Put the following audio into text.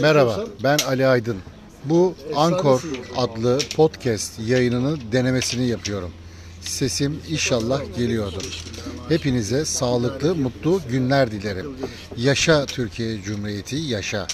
Merhaba, ben Ali Aydın. Bu Ankor adlı podcast yayınını denemesini yapıyorum. Sesim inşallah geliyordur. Hepinize sağlıklı, mutlu günler dilerim. Yaşa Türkiye Cumhuriyeti, yaşa.